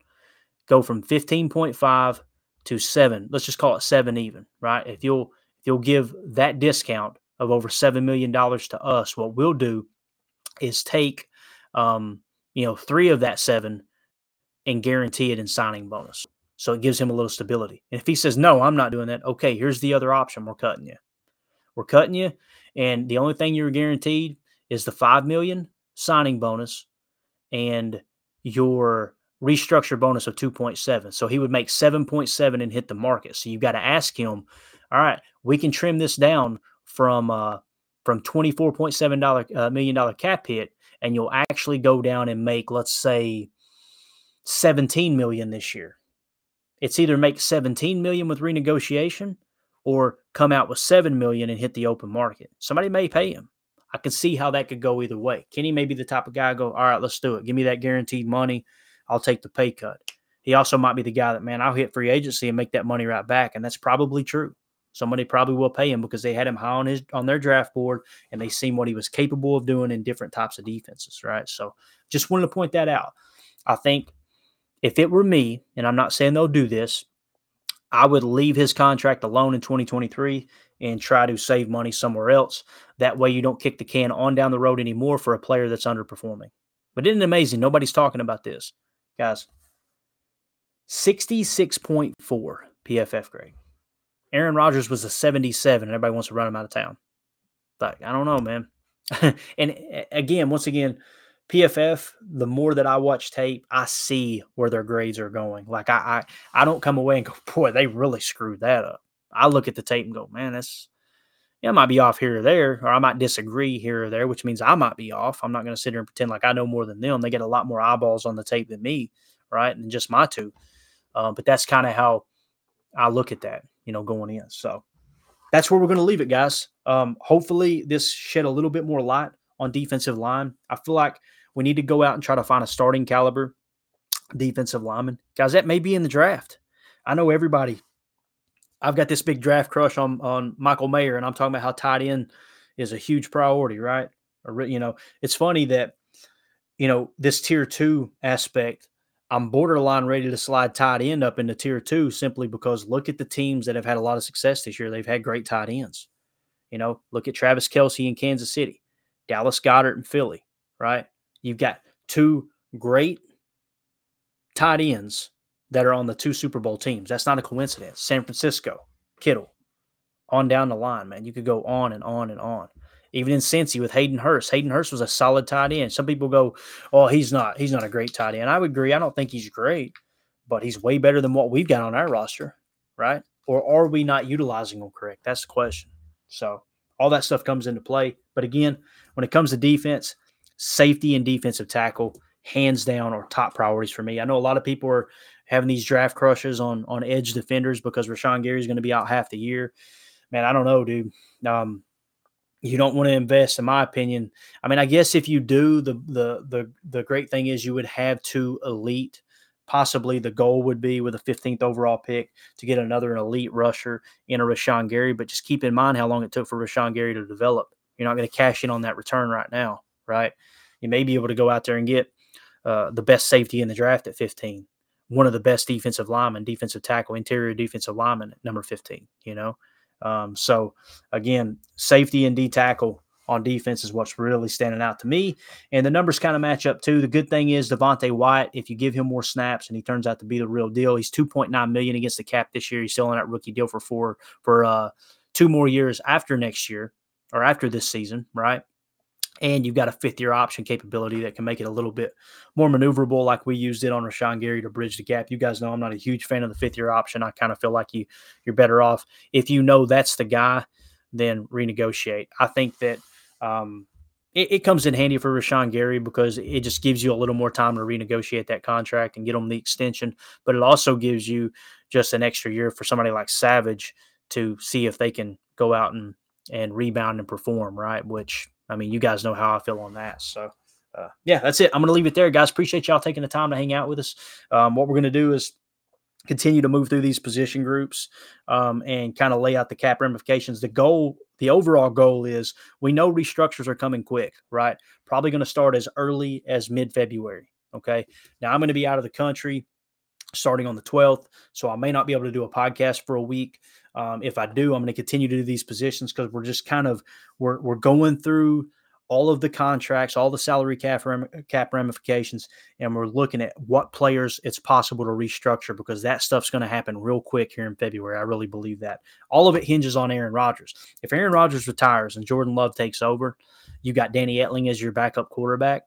go from 15.5 to seven. Let's just call it seven even, right? If you'll if you'll give that discount of over seven million dollars to us, what we'll do is take um, you know, three of that seven and guarantee it in signing bonus. So it gives him a little stability. And if he says, no, I'm not doing that, okay, here's the other option. We're cutting you. We're cutting you. And the only thing you're guaranteed is the five million signing bonus and your restructure bonus of 2.7. So he would make 7.7 and hit the market. So you've got to ask him, all right, we can trim this down from uh from 24.7 dollar uh, million dollar cap hit and you'll actually go down and make let's say 17 million this year. It's either make 17 million with renegotiation or come out with 7 million and hit the open market. Somebody may pay him. I can see how that could go either way. Kenny may be the type of guy go, all right, let's do it. Give me that guaranteed money. I'll take the pay cut. He also might be the guy that, man, I'll hit free agency and make that money right back. And that's probably true. Somebody probably will pay him because they had him high on his on their draft board and they seen what he was capable of doing in different types of defenses, right? So just wanted to point that out. I think if it were me, and I'm not saying they'll do this, I would leave his contract alone in 2023 and try to save money somewhere else. That way, you don't kick the can on down the road anymore for a player that's underperforming. But isn't it amazing? Nobody's talking about this, guys. 66.4 PFF grade. Aaron Rodgers was a 77, and everybody wants to run him out of town. Like, I don't know, man. [laughs] and again, once again, PFF, the more that I watch tape, I see where their grades are going. Like I, I, I don't come away and go, boy, they really screwed that up. I look at the tape and go, man, that's yeah, I might be off here or there, or I might disagree here or there, which means I might be off. I'm not going to sit here and pretend like I know more than them. They get a lot more eyeballs on the tape than me, right? And just my two. Uh, but that's kind of how I look at that, you know, going in. So that's where we're going to leave it, guys. Um, hopefully, this shed a little bit more light on defensive line. I feel like we need to go out and try to find a starting caliber defensive lineman. Guys, that may be in the draft. I know everybody. I've got this big draft crush on on Michael Mayer, and I'm talking about how tight end is a huge priority, right? Or, you know, it's funny that you know this tier two aspect. I'm borderline ready to slide tight end up into tier two simply because look at the teams that have had a lot of success this year. They've had great tight ends. You know, look at Travis Kelce in Kansas City, Dallas Goedert in Philly, right? You've got two great tight ends that are on the two Super Bowl teams. That's not a coincidence. San Francisco, Kittle, on down the line, man. You could go on and on and on. Even in Cincy with Hayden Hurst. Hayden Hurst was a solid tight end. Some people go, "Oh, he's not. He's not a great tight end." I would agree. I don't think he's great, but he's way better than what we've got on our roster, right? Or are we not utilizing him correct? That's the question. So all that stuff comes into play. But again, when it comes to defense, safety and defensive tackle, hands down, are top priorities for me. I know a lot of people are having these draft crushes on on edge defenders because Rashan Gary is going to be out half the year. Man, I don't know, dude. Um, you don't want to invest, in my opinion. I mean, I guess if you do, the the the the great thing is you would have two elite. Possibly the goal would be with a 15th overall pick to get another an elite rusher in a Rashan Gary. But just keep in mind how long it took for Rashan Gary to develop. You're not going to cash in on that return right now, right? You may be able to go out there and get uh, the best safety in the draft at 15, one of the best defensive linemen, defensive tackle, interior defensive lineman at number 15, you know? Um, so again, safety and D tackle on defense is what's really standing out to me. And the numbers kind of match up too. The good thing is Devonte Wyatt, if you give him more snaps and he turns out to be the real deal, he's 2.9 million against the cap this year. He's still on that rookie deal for four for uh two more years after next year or after this season, right? And you've got a fifth year option capability that can make it a little bit more maneuverable, like we used it on Rashan Gary to bridge the gap. You guys know I'm not a huge fan of the fifth year option. I kind of feel like you you're better off if you know that's the guy, then renegotiate. I think that um, it, it, comes in handy for Rashan Gary because it just gives you a little more time to renegotiate that contract and get them the extension. But it also gives you just an extra year for somebody like Savage to see if they can go out and and rebound and perform, right? Which I mean, you guys know how I feel on that. So, uh, yeah, that's it. I'm going to leave it there, guys. Appreciate y'all taking the time to hang out with us. Um, what we're going to do is continue to move through these position groups um, and kind of lay out the cap ramifications. The goal, the overall goal is we know restructures are coming quick, right? Probably going to start as early as mid February. Okay. Now I'm going to be out of the country starting on the 12th. So I may not be able to do a podcast for a week. Um, if I do, I'm going to continue to do these positions because we're just kind of we're we're going through all of the contracts, all the salary cap cap ramifications, and we're looking at what players it's possible to restructure because that stuff's going to happen real quick here in February. I really believe that. All of it hinges on Aaron Rodgers. If Aaron Rodgers retires and Jordan Love takes over, you got Danny Etling as your backup quarterback.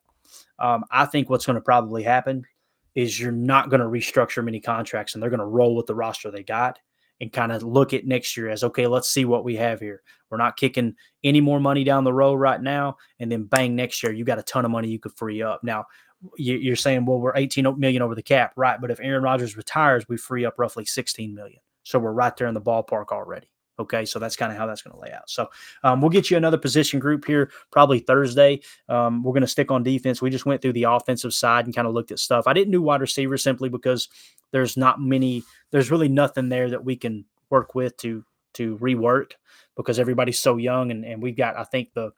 Um, I think what's going to probably happen is you're not going to restructure many contracts and they're going to roll with the roster they got and kind of look at next year as okay, let's see what we have here. We're not kicking any more money down the road right now, and then bang, next year you got a ton of money you could free up. Now you're saying, well, we're 18 million over the cap, right? But if Aaron Rodgers retires, we free up roughly 16 million. So we're right there in the ballpark already. Okay, so that's kind of how that's going to lay out. So um, we'll get you another position group here probably Thursday. Um, we're going to stick on defense. We just went through the offensive side and kind of looked at stuff. I didn't do wide receiver simply because there's not many. There's really nothing there that we can work with to to rework because everybody's so young and, and we've got I think the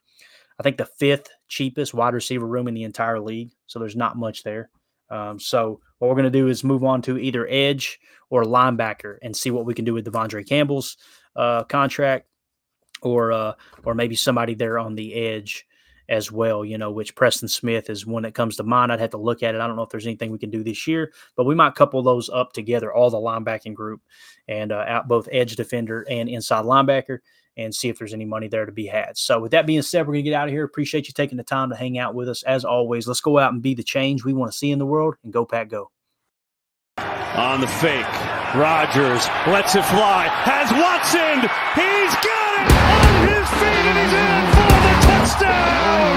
I think the fifth cheapest wide receiver room in the entire league. So there's not much there. Um, so what we're going to do is move on to either edge or linebacker and see what we can do with De'Vondre Campbell's uh, contract, or uh, or maybe somebody there on the edge as well. You know, which Preston Smith is one that comes to mind. I'd have to look at it. I don't know if there's anything we can do this year, but we might couple those up together, all the linebacking group, and uh, out both edge defender and inside linebacker, and see if there's any money there to be had. So, with that being said, we're going to get out of here. Appreciate you taking the time to hang out with us. As always, let's go out and be the change we want to see in the world and go, Pack, go. On the fake, Rodgers lets it fly, has Watson, he's got it on his feet and he's in for the touchdown!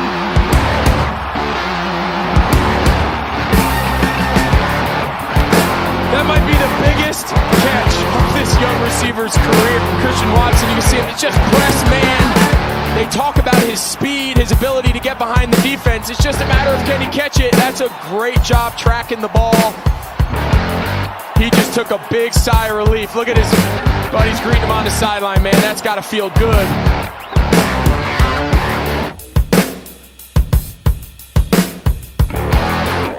That might be the biggest catch of this young receiver's career. Christian Watson, you can see him, it's just press man. They talk about his speed, his ability to get behind the defense. It's just a matter of can he catch it. That's a great job tracking the ball. He just took a big sigh of relief. Look at his buddies greeting him on the sideline, man. That's got to feel good.